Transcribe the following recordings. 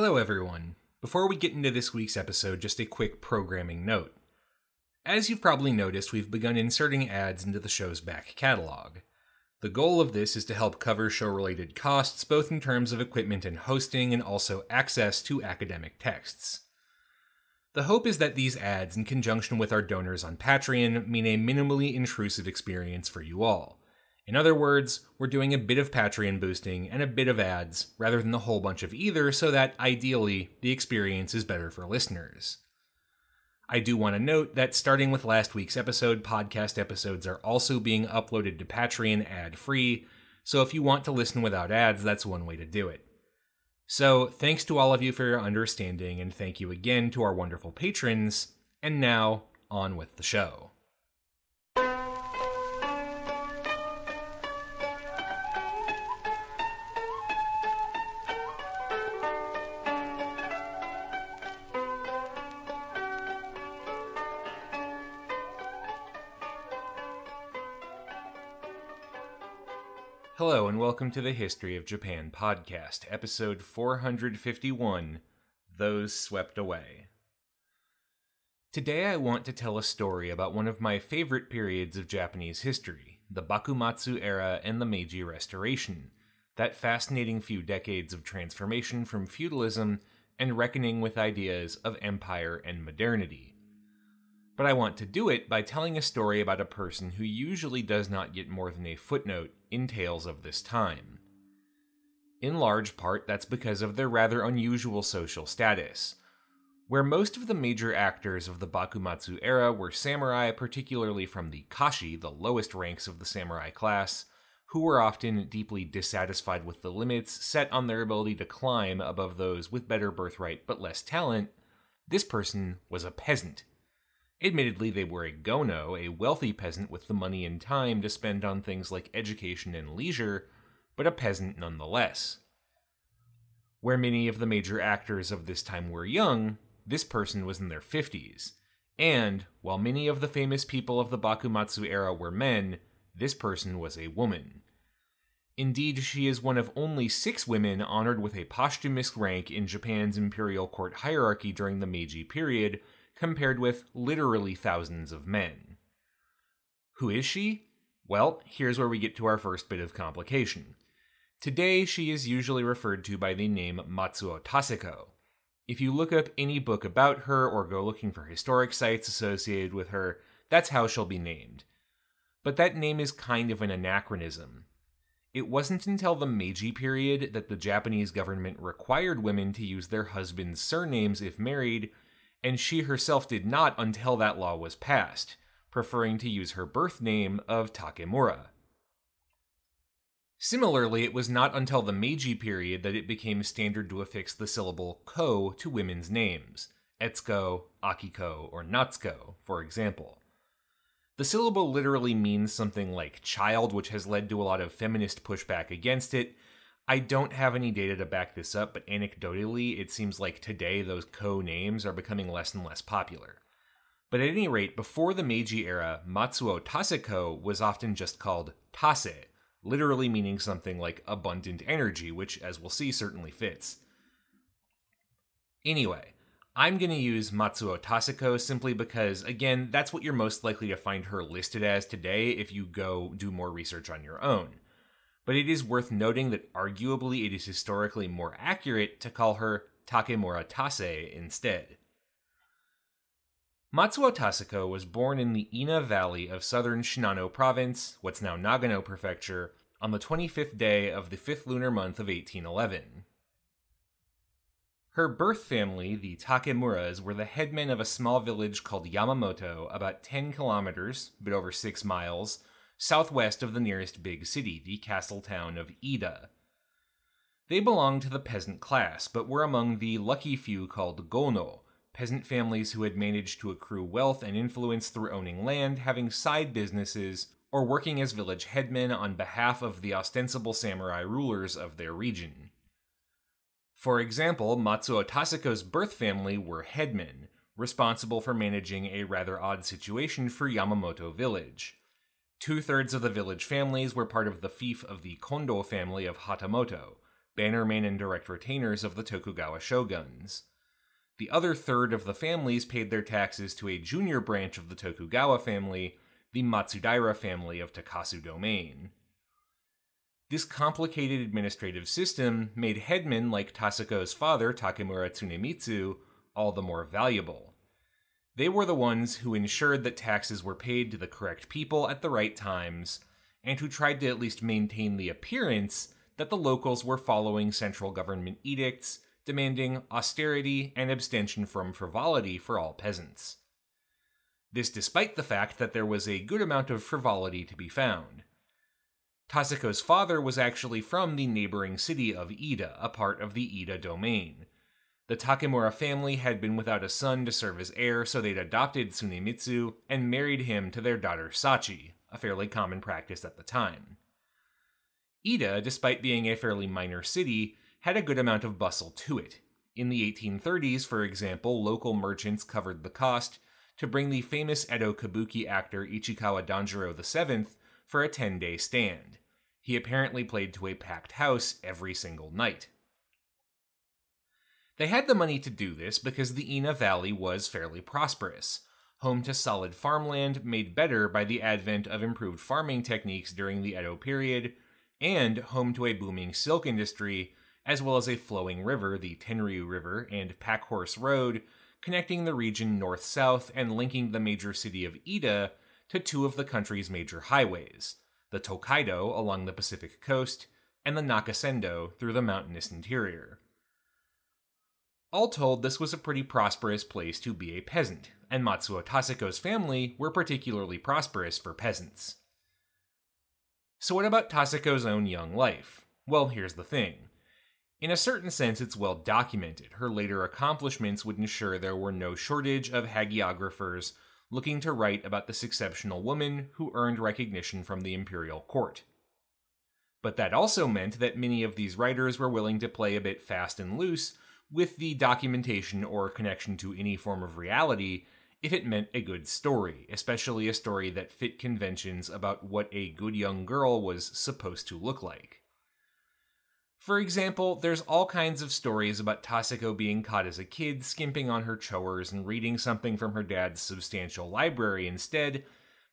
Hello, everyone. Before we get into this week's episode, just a quick programming note. As you've probably noticed, we've begun inserting ads into the show's back catalog. The goal of this is to help cover show related costs, both in terms of equipment and hosting, and also access to academic texts. The hope is that these ads, in conjunction with our donors on Patreon, mean a minimally intrusive experience for you all. In other words, we're doing a bit of Patreon boosting and a bit of ads, rather than the whole bunch of either, so that, ideally, the experience is better for listeners. I do want to note that starting with last week's episode, podcast episodes are also being uploaded to Patreon ad free, so if you want to listen without ads, that's one way to do it. So, thanks to all of you for your understanding, and thank you again to our wonderful patrons. And now, on with the show. Welcome to the History of Japan podcast, episode 451 Those Swept Away. Today, I want to tell a story about one of my favorite periods of Japanese history, the Bakumatsu era and the Meiji Restoration, that fascinating few decades of transformation from feudalism and reckoning with ideas of empire and modernity but I want to do it by telling a story about a person who usually does not get more than a footnote in tales of this time. In large part, that's because of their rather unusual social status. Where most of the major actors of the Bakumatsu era were samurai, particularly from the Kashi, the lowest ranks of the samurai class, who were often deeply dissatisfied with the limits set on their ability to climb above those with better birthright but less talent, this person was a peasant Admittedly, they were a gono, a wealthy peasant with the money and time to spend on things like education and leisure, but a peasant nonetheless. Where many of the major actors of this time were young, this person was in their 50s. And, while many of the famous people of the Bakumatsu era were men, this person was a woman. Indeed, she is one of only six women honored with a posthumous rank in Japan's imperial court hierarchy during the Meiji period, compared with literally thousands of men. Who is she? Well, here's where we get to our first bit of complication. Today, she is usually referred to by the name Matsuo Taseko. If you look up any book about her or go looking for historic sites associated with her, that's how she'll be named. But that name is kind of an anachronism. It wasn't until the Meiji period that the Japanese government required women to use their husbands' surnames if married, and she herself did not until that law was passed, preferring to use her birth name of Takemura. Similarly, it was not until the Meiji period that it became standard to affix the syllable ko to women's names, Etsuko, Akiko, or Natsuko, for example. The syllable literally means something like child, which has led to a lot of feminist pushback against it, I don't have any data to back this up, but anecdotally, it seems like today those ko names are becoming less and less popular. But at any rate, before the Meiji era, Matsuo Taseko was often just called Tase, literally meaning something like abundant energy, which, as we'll see, certainly fits. Anyway, I'm going to use Matsuo Taseko simply because, again, that's what you're most likely to find her listed as today if you go do more research on your own but it is worth noting that arguably it is historically more accurate to call her Takemura Tase instead. Matsuo Taseko was born in the Ina Valley of southern Shinano Province, what's now Nagano Prefecture, on the 25th day of the fifth lunar month of 1811. Her birth family, the Takemuras, were the headmen of a small village called Yamamoto, about 10 kilometers, a bit over 6 miles, southwest of the nearest big city, the castle town of Iida. They belonged to the peasant class, but were among the lucky few called gono, peasant families who had managed to accrue wealth and influence through owning land, having side businesses, or working as village headmen on behalf of the ostensible samurai rulers of their region. For example, Matsuo Taseko's birth family were headmen, responsible for managing a rather odd situation for Yamamoto village. Two thirds of the village families were part of the fief of the Kondo family of Hatamoto, bannermen and direct retainers of the Tokugawa shoguns. The other third of the families paid their taxes to a junior branch of the Tokugawa family, the Matsudaira family of Takasu domain. This complicated administrative system made headmen like Taseko's father, Takemura Tsunemitsu, all the more valuable. They were the ones who ensured that taxes were paid to the correct people at the right times, and who tried to at least maintain the appearance that the locals were following central government edicts demanding austerity and abstention from frivolity for all peasants. This despite the fact that there was a good amount of frivolity to be found. Taseko's father was actually from the neighboring city of Iida, a part of the Iida domain. The Takemura family had been without a son to serve as heir, so they'd adopted Tsunemitsu and married him to their daughter Sachi, a fairly common practice at the time. Iida, despite being a fairly minor city, had a good amount of bustle to it. In the 1830s, for example, local merchants covered the cost to bring the famous Edo kabuki actor Ichikawa Danjuro VII for a 10 day stand. He apparently played to a packed house every single night. They had the money to do this because the Ina Valley was fairly prosperous, home to solid farmland made better by the advent of improved farming techniques during the Edo period, and home to a booming silk industry, as well as a flowing river, the Tenryu River, and Packhorse Road, connecting the region north south and linking the major city of Iida to two of the country's major highways the Tokaido along the Pacific coast, and the Nakasendo through the mountainous interior. All told, this was a pretty prosperous place to be a peasant, and Matsuo Taseko's family were particularly prosperous for peasants. So, what about Taseko's own young life? Well, here's the thing. In a certain sense, it's well documented. Her later accomplishments would ensure there were no shortage of hagiographers looking to write about this exceptional woman who earned recognition from the imperial court. But that also meant that many of these writers were willing to play a bit fast and loose with the documentation or connection to any form of reality if it meant a good story, especially a story that fit conventions about what a good young girl was supposed to look like. For example, there's all kinds of stories about Taseko being caught as a kid skimping on her chores and reading something from her dad's substantial library instead,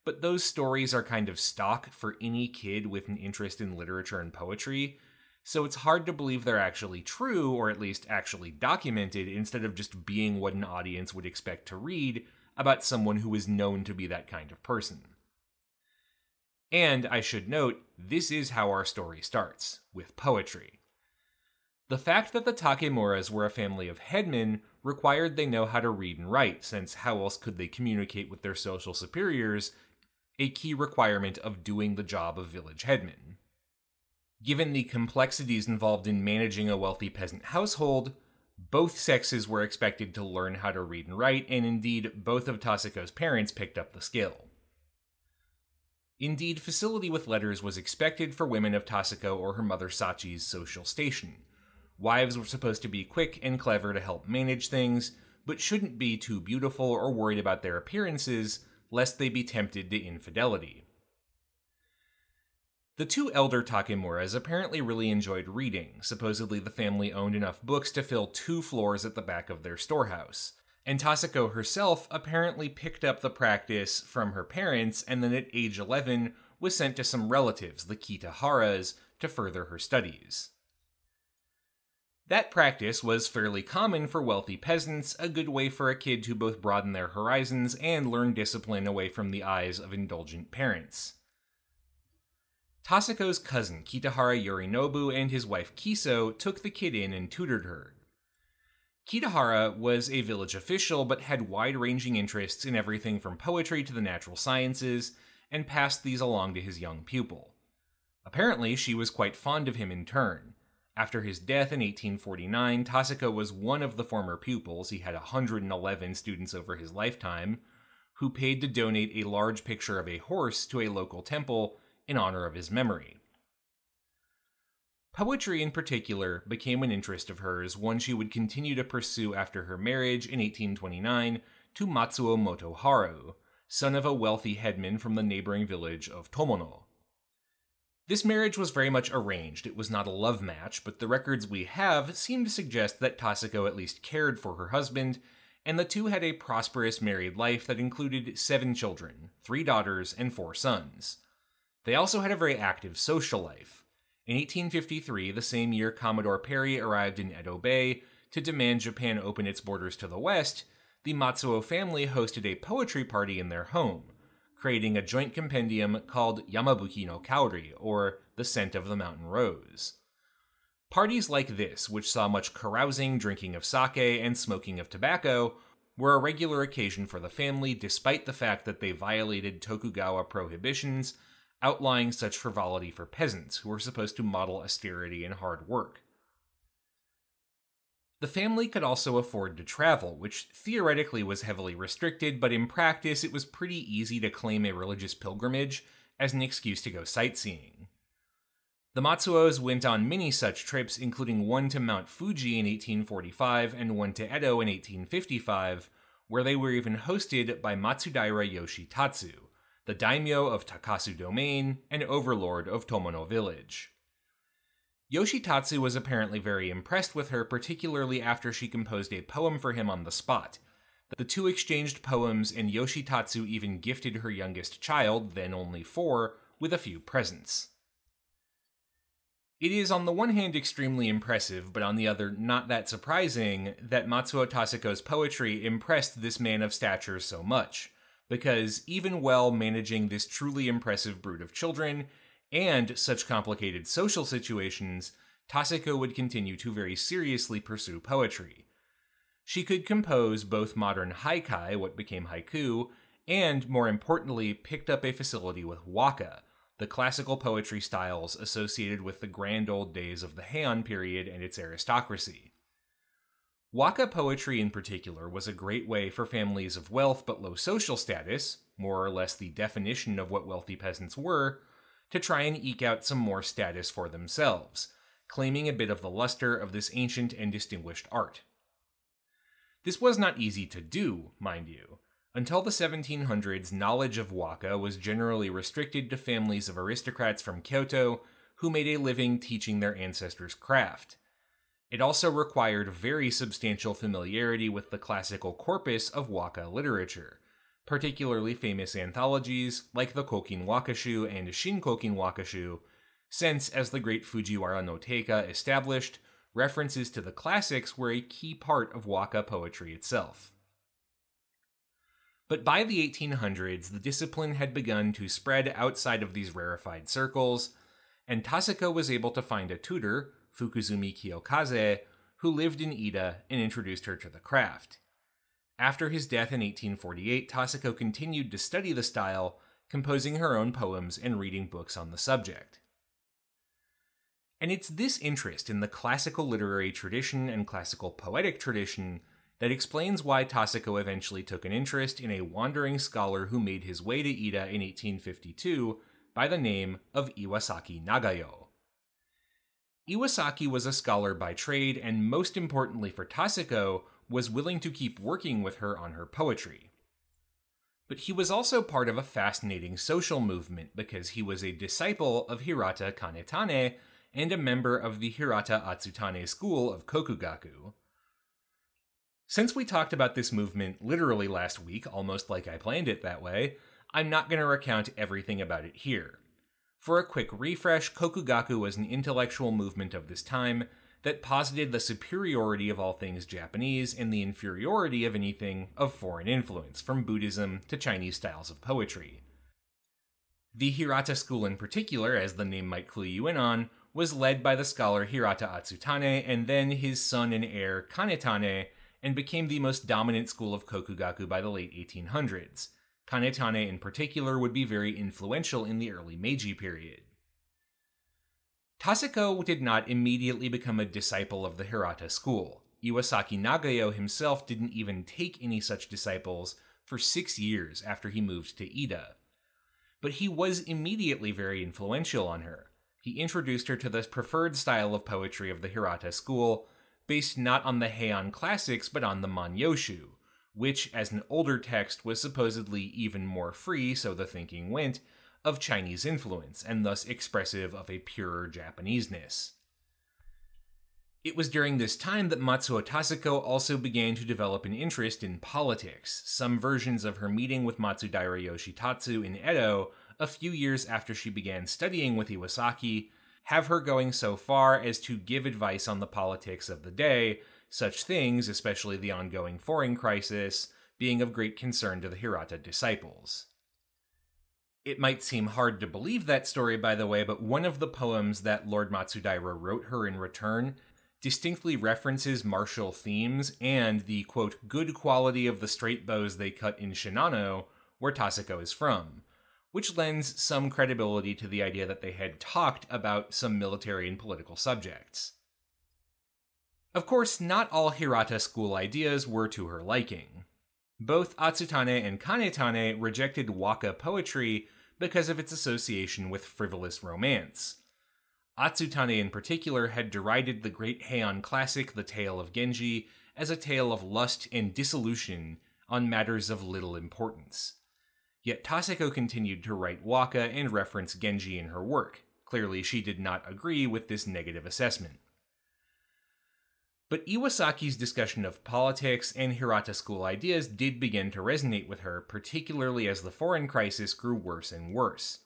but those stories are kind of stock for any kid with an interest in literature and poetry, so it's hard to believe they're actually true, or at least actually documented, instead of just being what an audience would expect to read about someone who is known to be that kind of person. And I should note, this is how our story starts with poetry. The fact that the Takemuras were a family of headmen required they know how to read and write, since how else could they communicate with their social superiors, a key requirement of doing the job of village headmen. Given the complexities involved in managing a wealthy peasant household, both sexes were expected to learn how to read and write, and indeed, both of Taseko's parents picked up the skill. Indeed, facility with letters was expected for women of Taseko or her mother Sachi's social station. Wives were supposed to be quick and clever to help manage things, but shouldn't be too beautiful or worried about their appearances, lest they be tempted to infidelity. The two elder Takemuras apparently really enjoyed reading. Supposedly, the family owned enough books to fill two floors at the back of their storehouse and Taseko herself apparently picked up the practice from her parents and then at age 11 was sent to some relatives, the Kitaharas, to further her studies. That practice was fairly common for wealthy peasants, a good way for a kid to both broaden their horizons and learn discipline away from the eyes of indulgent parents. Taseko's cousin Kitahara Yorinobu and his wife Kiso took the kid in and tutored her. Kitahara was a village official but had wide ranging interests in everything from poetry to the natural sciences, and passed these along to his young pupil. Apparently, she was quite fond of him in turn. After his death in 1849, Taseko was one of the former pupils, he had 111 students over his lifetime, who paid to donate a large picture of a horse to a local temple in honor of his memory. Poetry, in particular, became an interest of hers, one she would continue to pursue after her marriage in 1829 to Matsuo Motoharu, son of a wealthy headman from the neighboring village of Tomono. This marriage was very much arranged. It was not a love match, but the records we have seem to suggest that Taseko at least cared for her husband, and the two had a prosperous married life that included seven children, three daughters, and four sons. They also had a very active social life. In 1853, the same year Commodore Perry arrived in Edo Bay to demand Japan open its borders to the west, the Matsuo family hosted a poetry party in their home, creating a joint compendium called Yamabuki no Kaori, or The Scent of the Mountain Rose. Parties like this, which saw much carousing, drinking of sake, and smoking of tobacco, were a regular occasion for the family despite the fact that they violated Tokugawa prohibitions outlying such frivolity for peasants who were supposed to model austerity and hard work. The family could also afford to travel, which theoretically was heavily restricted, but in practice it was pretty easy to claim a religious pilgrimage as an excuse to go sightseeing. The Matsuos went on many such trips, including one to Mount Fuji in 1845 and one to Edo in 1855, where they were even hosted by Matsudaira Yoshitatsu, the daimyo of Takasu Domain and overlord of Tomono Village. Yoshitatsu was apparently very impressed with her, particularly after she composed a poem for him on the spot. The two exchanged poems, and Yoshitatsu even gifted her youngest child, then only four, with a few presents. It is on the one hand extremely impressive, but on the other not that surprising, that Matsuo Taseko's poetry impressed this man of stature so much because even while managing this truly impressive brood of children and such complicated social situations, Taseko would continue to very seriously pursue poetry. She could compose both modern haikai, what became haiku, and, more importantly, picked up a facility with waka, the classical poetry styles associated with the grand old days of the Heian period and its aristocracy. Waka poetry in particular was a great way for families of wealth but low social status, more or less the definition of what wealthy peasants were, to try and eke out some more status for themselves, claiming a bit of the luster of this ancient and distinguished art. This was not easy to do, mind you. Until the 1700s, knowledge of waka was generally restricted to families of aristocrats from Kyoto who made a living teaching their ancestors' craft. It also required very substantial familiarity with the classical corpus of waka literature, particularly famous anthologies like the Kokin Wakashu and Shin Kokin Wakashu, since, as the great Fujiwara no Teika established, references to the classics were a key part of waka poetry itself. But by the 1800s, the discipline had begun to spread outside of these rarefied circles, and Taseko was able to find a tutor Fukuzumi Kiyokaze, who lived in Iida and introduced her to the craft. After his death in 1848, Taseko continued to study the style, composing her own poems and reading books on the subject. And it's this interest in the classical literary tradition and classical poetic tradition that explains why Taseko eventually took an interest in a wandering scholar who made his way to Iida in 1852 by the name of Iwasaki Nagayo. Iwasaki was a scholar by trade, and most importantly for Taseko, was willing to keep working with her on her poetry. But he was also part of a fascinating social movement because he was a disciple of Hirata Kanetane and a member of the Hirata Atsutane school of Kokugaku. Since we talked about this movement literally last week, almost like I planned it that way, I'm not going to recount everything about it here. For a quick refresh, Kokugaku was an intellectual movement of this time that posited the superiority of all things Japanese and the inferiority of anything of foreign influence, from Buddhism to Chinese styles of poetry. The Hirata school in particular, as the name might clue you in on, was led by the scholar Hirata Atsutane and then his son and heir Kanetane, and became the most dominant school of Kokugaku by the late 1800s. Kanetane in particular would be very influential in the early Meiji period. Taseko did not immediately become a disciple of the Hirata school. Iwasaki Nagayo himself didn't even take any such disciples for six years after he moved to Iida. But he was immediately very influential on her. He introduced her to the preferred style of poetry of the Hirata school, based not on the Heian classics but on the Manyoshu, which, as an older text, was supposedly even more free, so the thinking went, of Chinese influence, and thus expressive of a purer Japaneseness. It was during this time that Matsuo Taseko also began to develop an interest in politics. Some versions of her meeting with Matsudaira Yoshitatsu in Edo, a few years after she began studying with Iwasaki, have her going so far as to give advice on the politics of the day, such things, especially the ongoing foreign crisis, being of great concern to the Hirata disciples. It might seem hard to believe that story, by the way, but one of the poems that Lord Matsudaira wrote her in return distinctly references martial themes and the quote good quality of the straight bows they cut in Shinano, where Taseko is from, which lends some credibility to the idea that they had talked about some military and political subjects. Of course, not all Hirata school ideas were to her liking. Both Atsutane and Kanetane rejected waka poetry because of its association with frivolous romance. Atsutane, in particular, had derided the great Heian classic, The Tale of Genji, as a tale of lust and dissolution on matters of little importance. Yet Taseko continued to write waka and reference Genji in her work. Clearly, she did not agree with this negative assessment. But Iwasaki's discussion of politics and Hirata school ideas did begin to resonate with her, particularly as the foreign crisis grew worse and worse.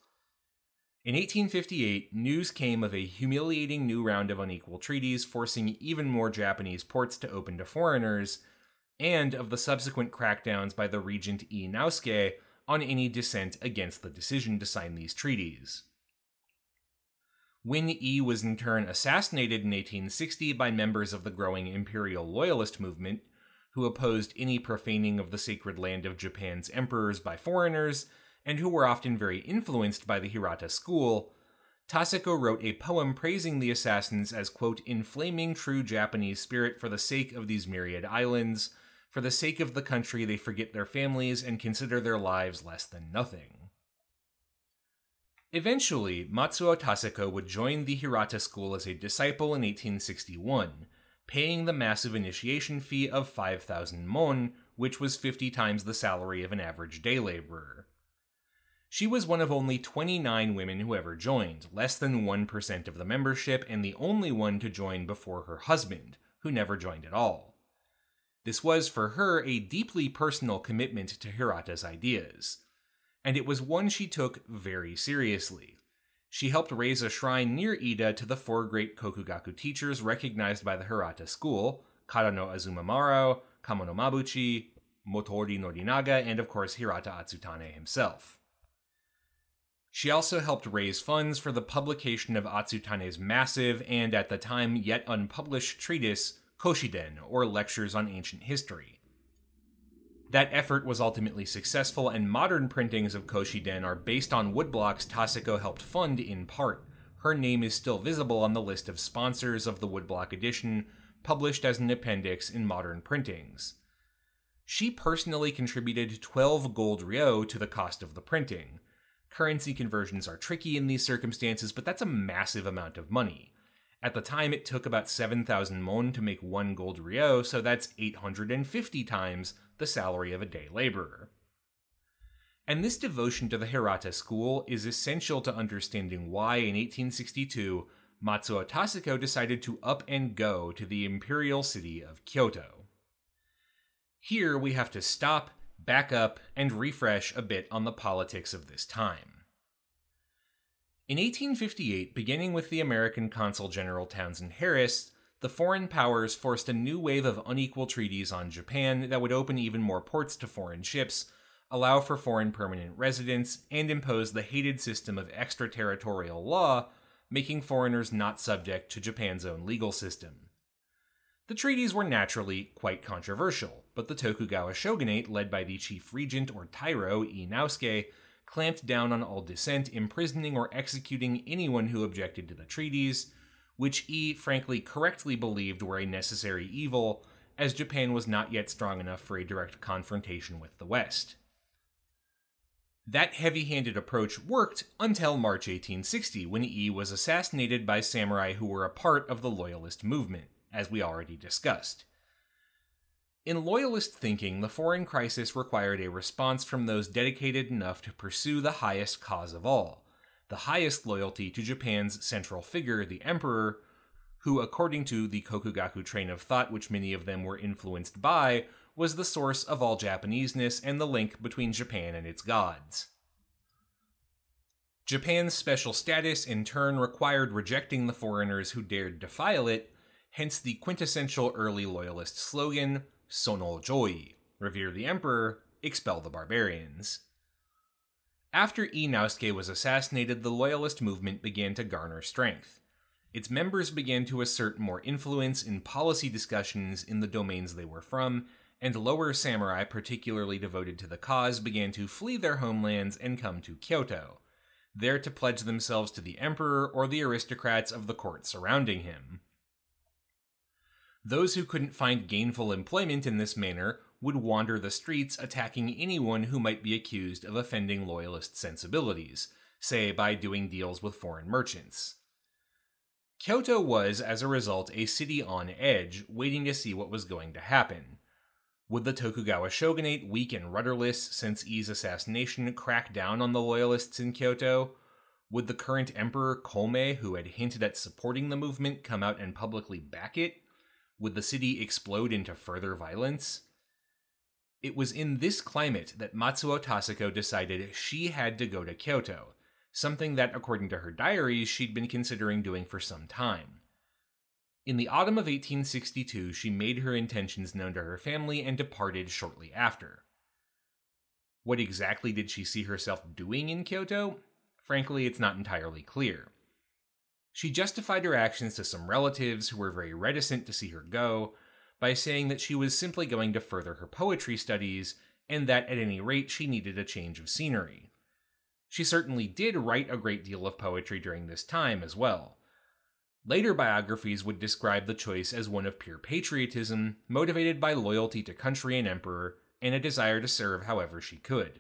In 1858, news came of a humiliating new round of unequal treaties forcing even more Japanese ports to open to foreigners, and of the subsequent crackdowns by the regent Ii Naosuke on any dissent against the decision to sign these treaties. Ii was in turn assassinated in 1860 by members of the growing imperial loyalist movement, who opposed any profaning of the sacred land of Japan's emperors by foreigners, and who were often very influenced by the Hirata school. Taseko wrote a poem praising the assassins as, quote, inflaming true Japanese spirit for the sake of these myriad islands. For the sake of the country, they forget their families and consider their lives less than nothing. Eventually, Matsuo Taseko would join the Hirata school as a disciple in 1861, paying the massive initiation fee of 5,000 mon, which was 50 times the salary of an average day laborer. She was one of only 29 women who ever joined, less than 1% of the membership, and the only one to join before her husband, who never joined at all. This was for her a deeply personal commitment to Hirata's ideas and it was one she took very seriously. She helped raise a shrine near Iida to the four great Kokugaku teachers recognized by the Hirata school Kada no Azumamaro, Kamo no Mabuchi, Motoori Norinaga, and of course Hirata Atsutane himself. She also helped raise funds for the publication of Atsutane's massive and at the time yet unpublished treatise Koshiden, or Lectures on Ancient History. That effort was ultimately successful, and modern printings of Koshiden are based on woodblocks Taseko helped fund in part. Her name is still visible on the list of sponsors of the woodblock edition, published as an appendix in modern printings. She personally contributed 12 gold ryo to the cost of the printing. Currency conversions are tricky in these circumstances, but that's a massive amount of money. At the time, it took about 7,000 mon to make one gold ryo, so that's 850 times the salary of a day laborer. And this devotion to the Hirata school is essential to understanding why in 1862 Matsuo Taseko decided to up and go to the imperial city of Kyoto. Here we have to stop, back up, and refresh a bit on the politics of this time. In 1858, beginning with the American Consul General Townsend Harris, the foreign powers forced a new wave of unequal treaties on Japan that would open even more ports to foreign ships, allow for foreign permanent residence, and impose the hated system of extraterritorial law, making foreigners not subject to Japan's own legal system. The treaties were naturally quite controversial, but the Tokugawa shogunate, led by the chief regent or Tairo Ii Naosuke, clamped down on all dissent, imprisoning or executing anyone who objected to the treaties, which E frankly correctly believed were a necessary evil, as Japan was not yet strong enough for a direct confrontation with the West. That heavy handed approach worked until March 1860, when E was assassinated by samurai who were a part of the Loyalist movement, as we already discussed. In Loyalist thinking, the foreign crisis required a response from those dedicated enough to pursue the highest cause of all the highest loyalty to Japan's central figure, the Emperor, who, according to the Kokugaku train of thought, which many of them were influenced by, was the source of all Japaneseness and the link between Japan and its gods. Japan's special status in turn required rejecting the foreigners who dared defile it, hence the quintessential early loyalist slogan, Sonno Joi, revere the emperor, expel the barbarians. After Ii Naosuke was assassinated, the loyalist movement began to garner strength. Its members began to assert more influence in policy discussions in the domains they were from, and lower samurai, particularly devoted to the cause, began to flee their homelands and come to Kyoto, there to pledge themselves to the emperor or the aristocrats of the court surrounding him. Those who couldn't find gainful employment in this manner would wander the streets attacking anyone who might be accused of offending loyalist sensibilities, say by doing deals with foreign merchants. Kyoto was, as a result, a city on edge, waiting to see what was going to happen. Would the Tokugawa shogunate, weak and rudderless since Ii's assassination, crack down on the loyalists in Kyoto? Would the current emperor Komei, who had hinted at supporting the movement, come out and publicly back it? Would the city explode into further violence? It was in this climate that Matsuo Taseko decided she had to go to Kyoto, something that, according to her diaries, she'd been considering doing for some time. In the autumn of 1862, she made her intentions known to her family and departed shortly after. What exactly did she see herself doing in Kyoto? Frankly, it's not entirely clear. She justified her actions to some relatives who were very reticent to see her go by saying that she was simply going to further her poetry studies and that at any rate she needed a change of scenery. She certainly did write a great deal of poetry during this time as well. Later biographies would describe the choice as one of pure patriotism, motivated by loyalty to country and emperor, and a desire to serve however she could.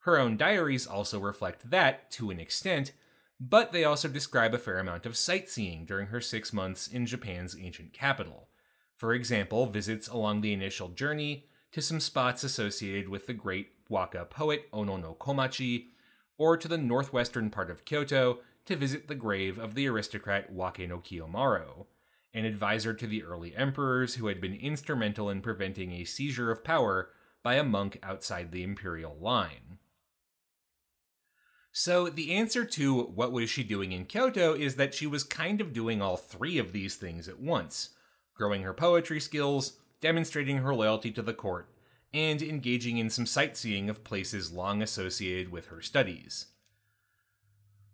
Her own diaries also reflect that, to an extent, but they also describe a fair amount of sightseeing during her six months in Japan's ancient capital. For example, visits along the initial journey to some spots associated with the great waka poet Ono no Komachi, or to the northwestern part of Kyoto to visit the grave of the aristocrat Wake no Kiyomaro, an advisor to the early emperors who had been instrumental in preventing a seizure of power by a monk outside the imperial line. So, the answer to what was she doing in Kyoto is that she was kind of doing all three of these things at once growing her poetry skills, demonstrating her loyalty to the court, and engaging in some sightseeing of places long associated with her studies.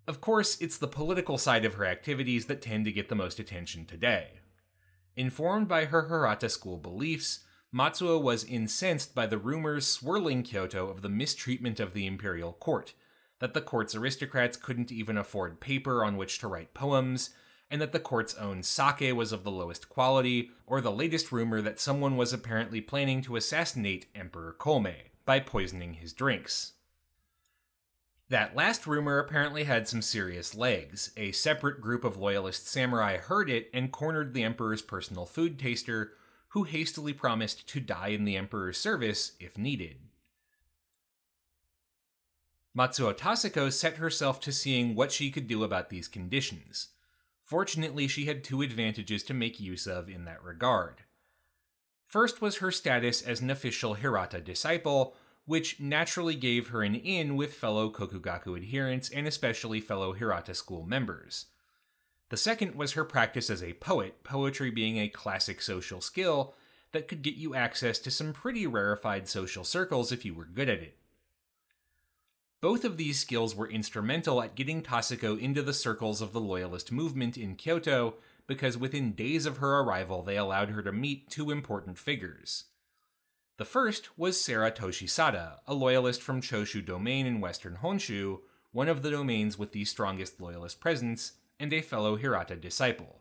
Of course, it's the political side of her activities that tend to get the most attention today. Informed by her Hirata school beliefs, Matsuo was incensed by the rumors swirling Kyoto of the mistreatment of the imperial court, that the court's aristocrats couldn't even afford paper on which to write poems, and that the court's own sake was of the lowest quality, or the latest rumor that someone was apparently planning to assassinate Emperor Komei by poisoning his drinks. That last rumor apparently had some serious legs. A separate group of loyalist samurai heard it and cornered the Emperor's personal food taster, who hastily promised to die in the Emperor's service if needed. Matsuo Taseko set herself to seeing what she could do about these conditions. Fortunately, she had two advantages to make use of in that regard. First was her status as an official Hirata disciple, which naturally gave her an in with fellow Kokugaku adherents and especially fellow Hirata school members. The second was her practice as a poet, poetry being a classic social skill that could get you access to some pretty rarefied social circles if you were good at it. Both of these skills were instrumental at getting Taseko into the circles of the Loyalist movement in Kyoto because within days of her arrival they allowed her to meet two important figures. The first was Sera Toshisada, a loyalist from Choshu Domain in western Honshu, one of the domains with the strongest loyalist presence, and a fellow Hirata disciple.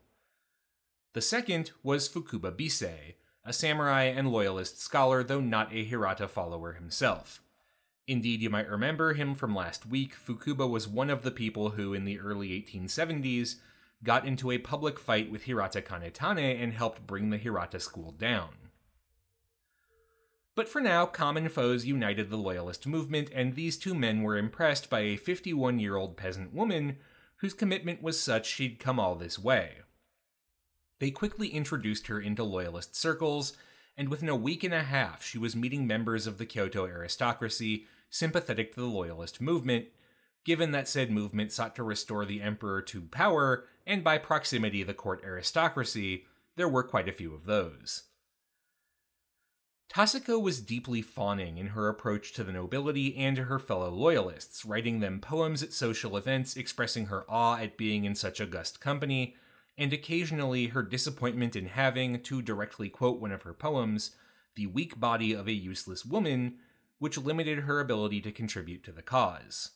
The second was Fukuba Bisei, a samurai and loyalist scholar, though not a Hirata follower himself. Indeed, you might remember him from last week. Fukuba was one of the people who, in the early 1870s, got into a public fight with Hirata Kanetane and helped bring the Hirata school down. But for now, common foes united the Loyalist movement, and these two men were impressed by a 51 year old peasant woman whose commitment was such she'd come all this way. They quickly introduced her into Loyalist circles, and within a week and a half, she was meeting members of the Kyoto aristocracy sympathetic to the Loyalist movement, given that said movement sought to restore the emperor to power, and by proximity the court aristocracy, there were quite a few of those. Taseko was deeply fawning in her approach to the nobility and to her fellow loyalists, writing them poems at social events expressing her awe at being in such august company, and occasionally her disappointment in having, to directly quote one of her poems, the weak body of a useless woman, which limited her ability to contribute to the cause.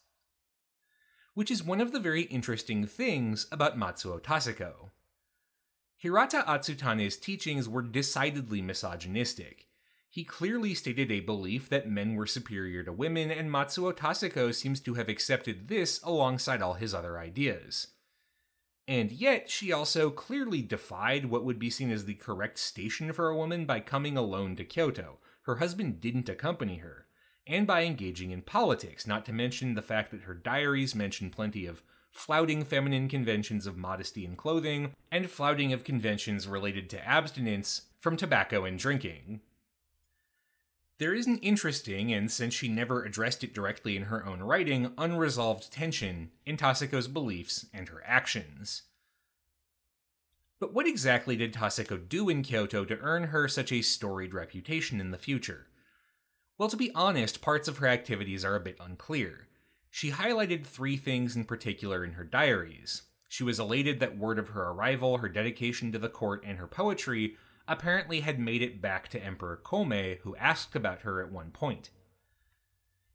Which is one of the very interesting things about Matsuo Taseko. Hirata Atsutane's teachings were decidedly misogynistic. He clearly stated a belief that men were superior to women, and Matsuo Taseko seems to have accepted this alongside all his other ideas. And yet, she also clearly defied what would be seen as the correct station for a woman by coming alone to Kyoto. Her husband didn't accompany her and by engaging in politics, not to mention the fact that her diaries mention plenty of flouting feminine conventions of modesty and clothing, and flouting of conventions related to abstinence from tobacco and drinking. There is an interesting, and since she never addressed it directly in her own writing, unresolved tension in Taseko's beliefs and her actions. But what exactly did Taseko do in Kyoto to earn her such a storied reputation in the future? Well, to be honest, parts of her activities are a bit unclear. She highlighted three things in particular in her diaries. She was elated that word of her arrival, her dedication to the court, and her poetry apparently had made it back to Emperor Komei, who asked about her at one point.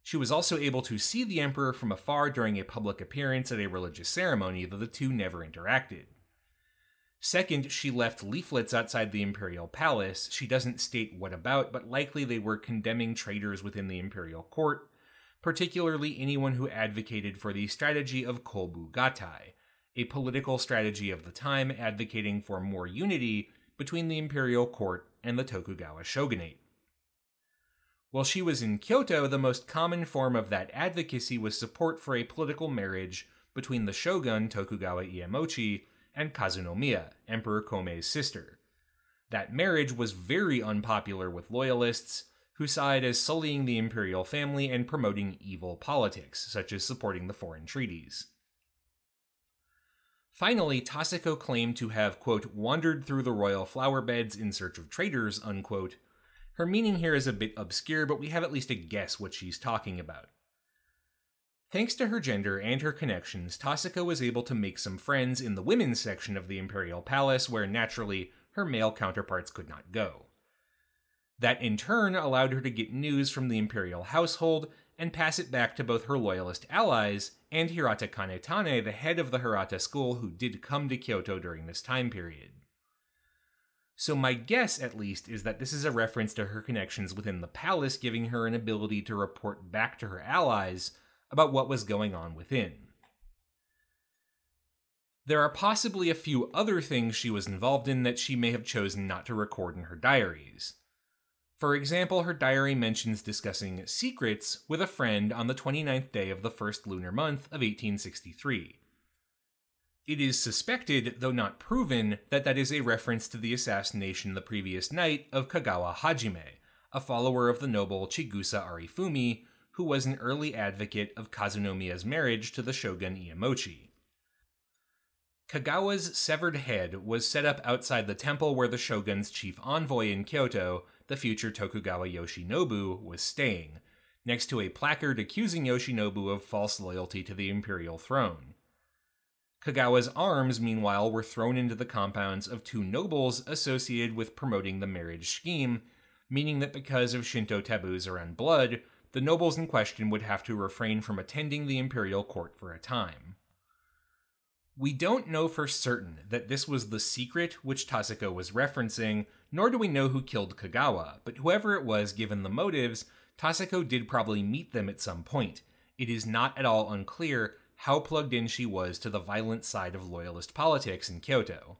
She was also able to see the emperor from afar during a public appearance at a religious ceremony, though the two never interacted. Second, she left leaflets outside the imperial palace. She doesn't state what about, but likely they were condemning traitors within the imperial court, particularly anyone who advocated for the strategy of Kobu Gattai, a political strategy of the time advocating for more unity between the imperial court and the Tokugawa shogunate. While she was in Kyoto, the most common form of that advocacy was support for a political marriage between the shogun Tokugawa Iemochi and Kazunomiya, Emperor Komei's sister. That marriage was very unpopular with loyalists, who it as sullying the imperial family and promoting evil politics, such as supporting the foreign treaties. Finally, Taseko claimed to have, quote, wandered through the royal flower beds in search of traitors, unquote. Her meaning here is a bit obscure, but we have at least a guess what she's talking about. Thanks to her gender and her connections, Taseko was able to make some friends in the women's section of the Imperial Palace, where naturally her male counterparts could not go. That in turn allowed her to get news from the Imperial household and pass it back to both her loyalist allies and Hirata Kanetane, the head of the Hirata school who did come to Kyoto during this time period. So, my guess, at least, is that this is a reference to her connections within the palace, giving her an ability to report back to her allies about what was going on within. There are possibly a few other things she was involved in that she may have chosen not to record in her diaries. For example, her diary mentions discussing secrets with a friend on the 29th day of the first lunar month of 1863. It is suspected, though not proven, that that is a reference to the assassination the previous night of Kagawa Hajime, a follower of the noble Chigusa Arifumi, who was an early advocate of Kazunomiya's marriage to the shogun Iemochi. Kagawa's severed head was set up outside the temple where the shogun's chief envoy in Kyoto, the future Tokugawa Yoshinobu, was staying, next to a placard accusing Yoshinobu of false loyalty to the imperial throne. Kagawa's arms, meanwhile, were thrown into the compounds of two nobles associated with promoting the marriage scheme, meaning that because of Shinto taboos around blood, the nobles in question would have to refrain from attending the imperial court for a time. We don't know for certain that this was the secret which Taseko was referencing, nor do we know who killed Kagawa, but whoever it was, given the motives, Taseko did probably meet them at some point. It is not at all unclear how plugged in she was to the violent side of loyalist politics in Kyoto.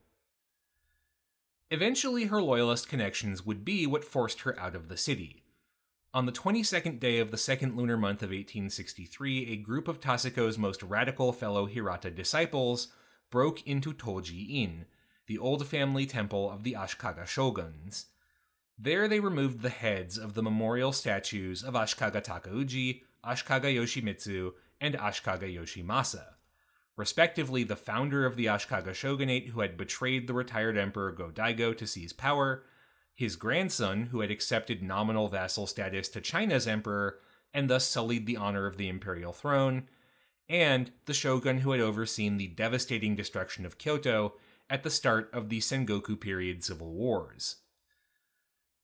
Eventually, her loyalist connections would be what forced her out of the city. On the 22nd day of the second lunar month of 1863, a group of Taseko's most radical fellow Hirata disciples broke into Toji In, the old family temple of the Ashikaga shoguns. There they removed the heads of the memorial statues of Ashikaga Takauji, Ashikaga Yoshimitsu, and Ashikaga Yoshimasa, respectively the founder of the Ashikaga shogunate who had betrayed the retired emperor Go-Daigo to seize power, his grandson, who had accepted nominal vassal status to China's emperor and thus sullied the honor of the imperial throne, and the shogun who had overseen the devastating destruction of Kyoto at the start of the Sengoku period civil wars.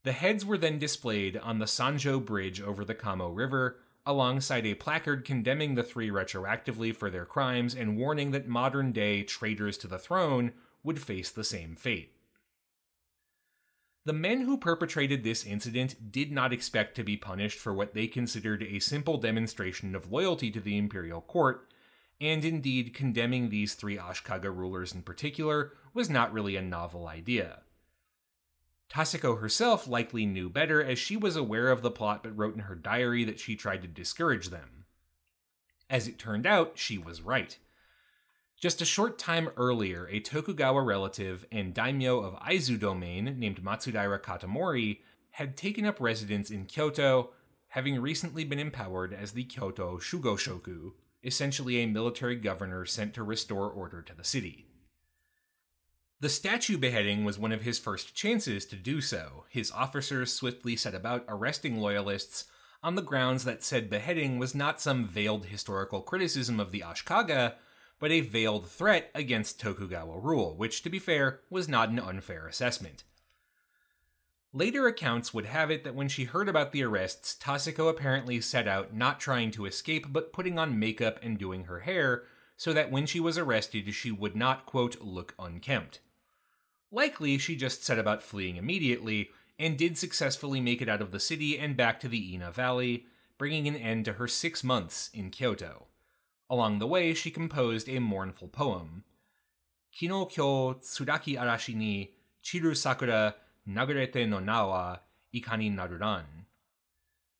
The heads were then displayed on the Sanjo Bridge over the Kamo River, alongside a placard condemning the three retroactively for their crimes and warning that modern day traitors to the throne would face the same fate. The men who perpetrated this incident did not expect to be punished for what they considered a simple demonstration of loyalty to the imperial court, and indeed condemning these three Ashikaga rulers in particular was not really a novel idea. Taseko herself likely knew better, as she was aware of the plot but wrote in her diary that she tried to discourage them. As it turned out, she was right. Just a short time earlier, a Tokugawa relative and daimyo of Aizu domain named Matsudaira Katamori had taken up residence in Kyoto, having recently been empowered as the Kyoto Shugoshoku, essentially a military governor sent to restore order to the city. The statue beheading was one of his first chances to do so. His officers swiftly set about arresting loyalists on the grounds that said beheading was not some veiled historical criticism of the Ashikaga, but a veiled threat against Tokugawa rule, which, to be fair, was not an unfair assessment. Later accounts would have it that when she heard about the arrests, Taseko apparently set out not trying to escape, but putting on makeup and doing her hair, so that when she was arrested, she would not, quote, look unkempt. Likely, she just set about fleeing immediately, and did successfully make it out of the city and back to the Ina Valley, bringing an end to her six months in Kyoto. Along the way, she composed a mournful poem. Kino kyo tsuraki arashi ni chiru sakura nagarete no nawa ikani naruran.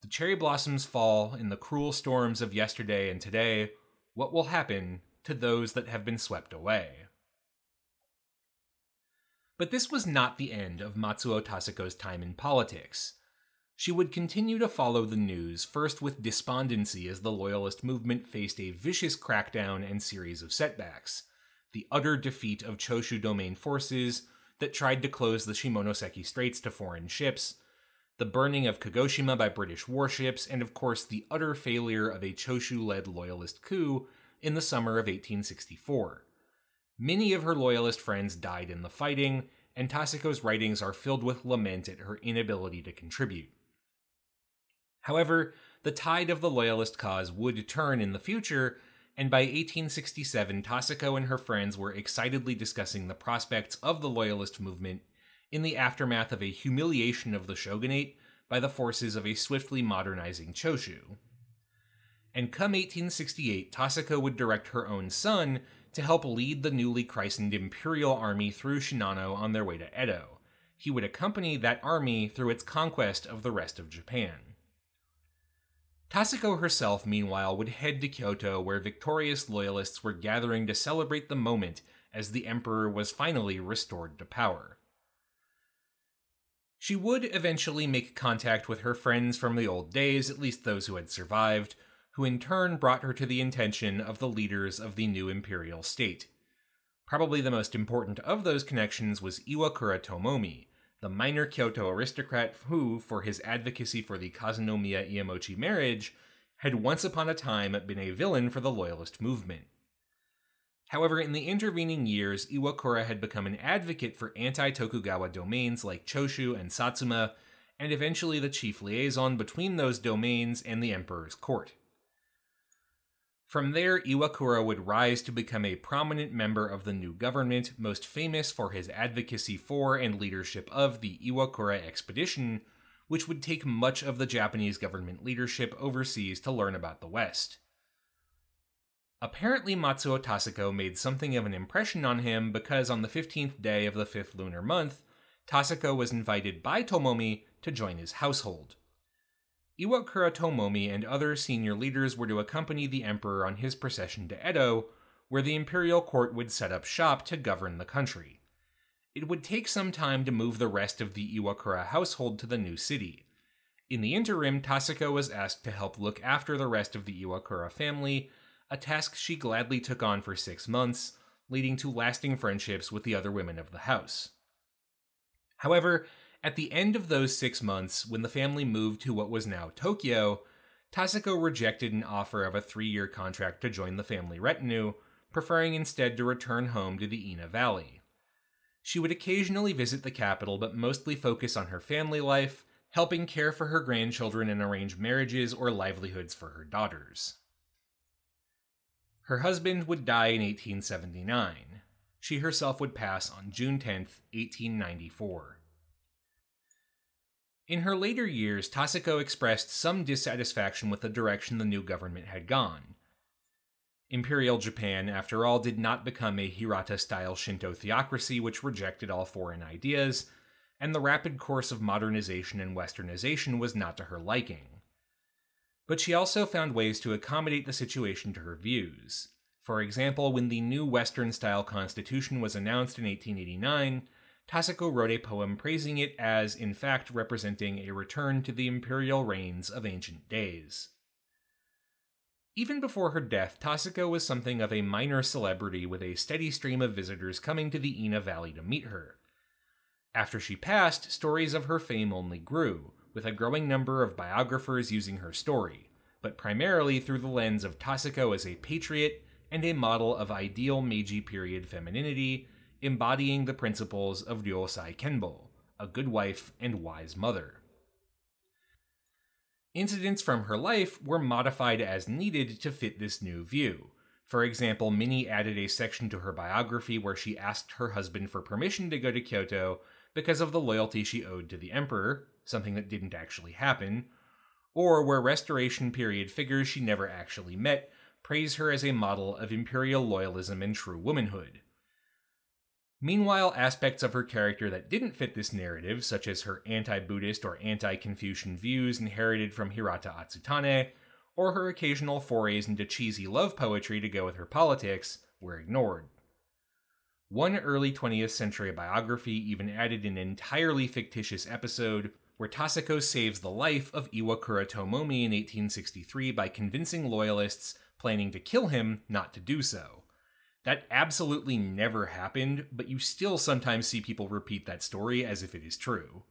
The cherry blossoms fall in the cruel storms of yesterday and today. What will happen to those that have been swept away? But this was not the end of Matsuo Taseko's time in politics. She would continue to follow the news, first with despondency as the Loyalist movement faced a vicious crackdown and series of setbacks. The utter defeat of Choshu domain forces that tried to close the Shimonoseki Straits to foreign ships, the burning of Kagoshima by British warships, and of course the utter failure of a Choshu led Loyalist coup in the summer of 1864. Many of her Loyalist friends died in the fighting, and Taseko's writings are filled with lament at her inability to contribute. However, the tide of the Loyalist cause would turn in the future, and by 1867, Taseko and her friends were excitedly discussing the prospects of the Loyalist movement in the aftermath of a humiliation of the shogunate by the forces of a swiftly modernizing Choshu. And come 1868, Taseko would direct her own son to help lead the newly christened imperial army through Shinano on their way to Edo. He would accompany that army through its conquest of the rest of Japan. Taseko herself, meanwhile, would head to Kyoto, where victorious loyalists were gathering to celebrate the moment as the emperor was finally restored to power. She would eventually make contact with her friends from the old days, at least those who had survived, who in turn brought her to the attention of the leaders of the new imperial state. Probably the most important of those connections was Iwakura Tomomi, the minor Kyoto aristocrat who, for his advocacy for the Kazunomiya Iemochi marriage, had once upon a time been a villain for the loyalist movement. However, in the intervening years, Iwakura had become an advocate for anti Tokugawa domains like Choshu and Satsuma, and eventually the chief liaison between those domains and the emperor's court. From there, Iwakura would rise to become a prominent member of the new government, most famous for his advocacy for and leadership of the Iwakura expedition, which would take much of the Japanese government leadership overseas to learn about the West. Apparently, Matsuo Taseko made something of an impression on him because on the 15th day of the fifth lunar month, Taseko was invited by Tomomi to join his household. Iwakura Tomomi and other senior leaders were to accompany the emperor on his procession to Edo, where the imperial court would set up shop to govern the country. It would take some time to move the rest of the Iwakura household to the new city. In the interim, Taseko was asked to help look after the rest of the Iwakura family, a task she gladly took on for six months, leading to lasting friendships with the other women of the house. However, at the end of those six months, when the family moved to what was now Tokyo, Taseko rejected an offer of a three year contract to join the family retinue, preferring instead to return home to the Ina Valley. She would occasionally visit the capital, but mostly focus on her family life, helping care for her grandchildren and arrange marriages or livelihoods for her daughters. Her husband would die in 1879. She herself would pass on June 10, 1894. In her later years, Taseko expressed some dissatisfaction with the direction the new government had gone. Imperial Japan, after all, did not become a Hirata style Shinto theocracy which rejected all foreign ideas, and the rapid course of modernization and westernization was not to her liking. But she also found ways to accommodate the situation to her views. For example, when the new Western style constitution was announced in 1889, Taseko wrote a poem praising it as, in fact, representing a return to the imperial reigns of ancient days. Even before her death, Taseko was something of a minor celebrity with a steady stream of visitors coming to the Ina Valley to meet her. After she passed, stories of her fame only grew, with a growing number of biographers using her story, but primarily through the lens of Taseko as a patriot and a model of ideal Meiji period femininity embodying the principles of Ryosai Kenbo, a good wife and wise mother. Incidents from her life were modified as needed to fit this new view. For example, Minnie added a section to her biography where she asked her husband for permission to go to Kyoto because of the loyalty she owed to the emperor, something that didn't actually happen, or where Restoration period figures she never actually met praise her as a model of imperial loyalism and true womanhood. Meanwhile, aspects of her character that didn't fit this narrative, such as her anti Buddhist or anti Confucian views inherited from Hirata Atsutane, or her occasional forays into cheesy love poetry to go with her politics, were ignored. One early 20th century biography even added an entirely fictitious episode where Taseko saves the life of Iwakura Tomomi in 1863 by convincing loyalists planning to kill him not to do so. That absolutely never happened, but you still sometimes see people repeat that story as if it is true.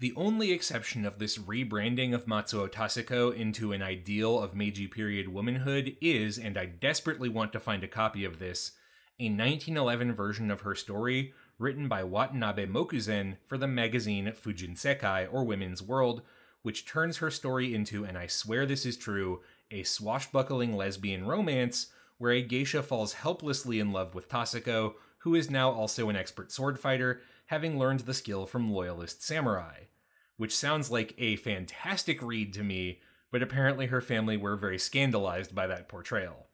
The only exception of this rebranding of Matsuo Taseko into an ideal of Meiji period womanhood is, and I desperately want to find a copy of this, a 1911 version of her story written by Watanabe Mokuzen for the magazine Fujin Sekai or Women's World, which turns her story into, and I swear this is true, a swashbuckling lesbian romance where a geisha falls helplessly in love with Taseko, who is now also an expert sword fighter, having learned the skill from loyalist samurai. Which sounds like a fantastic read to me, but apparently her family were very scandalized by that portrayal.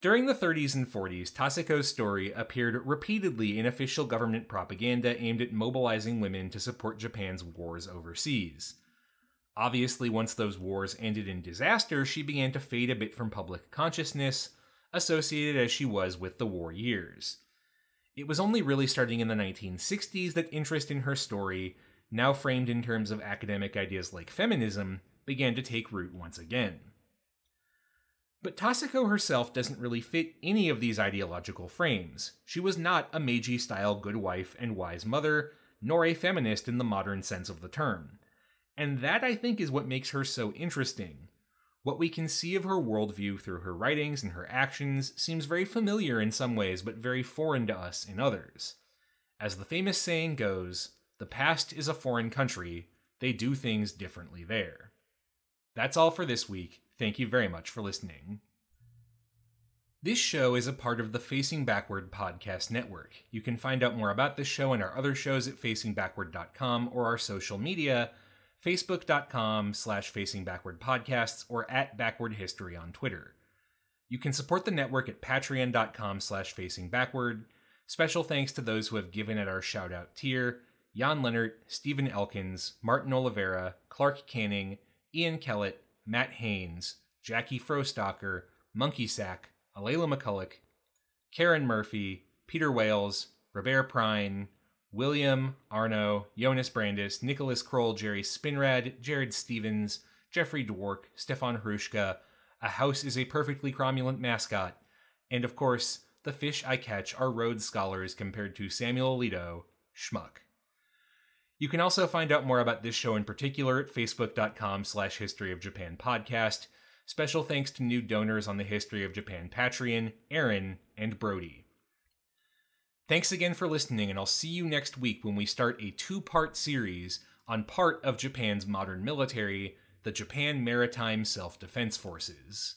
During the 30s and 40s, Taseko's story appeared repeatedly in official government propaganda aimed at mobilizing women to support Japan's wars overseas. Obviously, once those wars ended in disaster, she began to fade a bit from public consciousness, associated as she was with the war years. It was only really starting in the 1960s that interest in her story, now framed in terms of academic ideas like feminism, began to take root once again. But Taseko herself doesn't really fit any of these ideological frames. She was not a Meiji style good wife and wise mother, nor a feminist in the modern sense of the term. And that, I think, is what makes her so interesting. What we can see of her worldview through her writings and her actions seems very familiar in some ways, but very foreign to us in others. As the famous saying goes, The past is a foreign country. They do things differently there. That's all for this week. Thank you very much for listening. This show is a part of the Facing Backward podcast network. You can find out more about this show and our other shows at facingbackward.com or our social media, facebook.com slash facingbackwardpodcasts or at backward history on Twitter. You can support the network at patreon.com slash facingbackward. Special thanks to those who have given at our shout-out tier, Jan Leonard, Stephen Elkins, Martin Oliveira, Clark Canning, Ian Kellett, Matt Haynes, Jackie Frostocker, Monkey Sack, Alayla McCulloch, Karen Murphy, Peter Wales, Robert Prine, William, Arno, Jonas Brandis, Nicholas Kroll, Jerry Spinrad, Jared Stevens, Jeffrey Dwork, Stefan Hrushka, A House is a Perfectly Cromulent Mascot, and of course, the fish I catch are Rhodes Scholars compared to Samuel Alito, Schmuck. You can also find out more about this show in particular at facebook.com slash history of Japan podcast, Special thanks to new donors on the History of Japan Patreon, Aaron and Brody. Thanks again for listening, and I'll see you next week when we start a two part series on part of Japan's modern military, the Japan Maritime Self Defense Forces.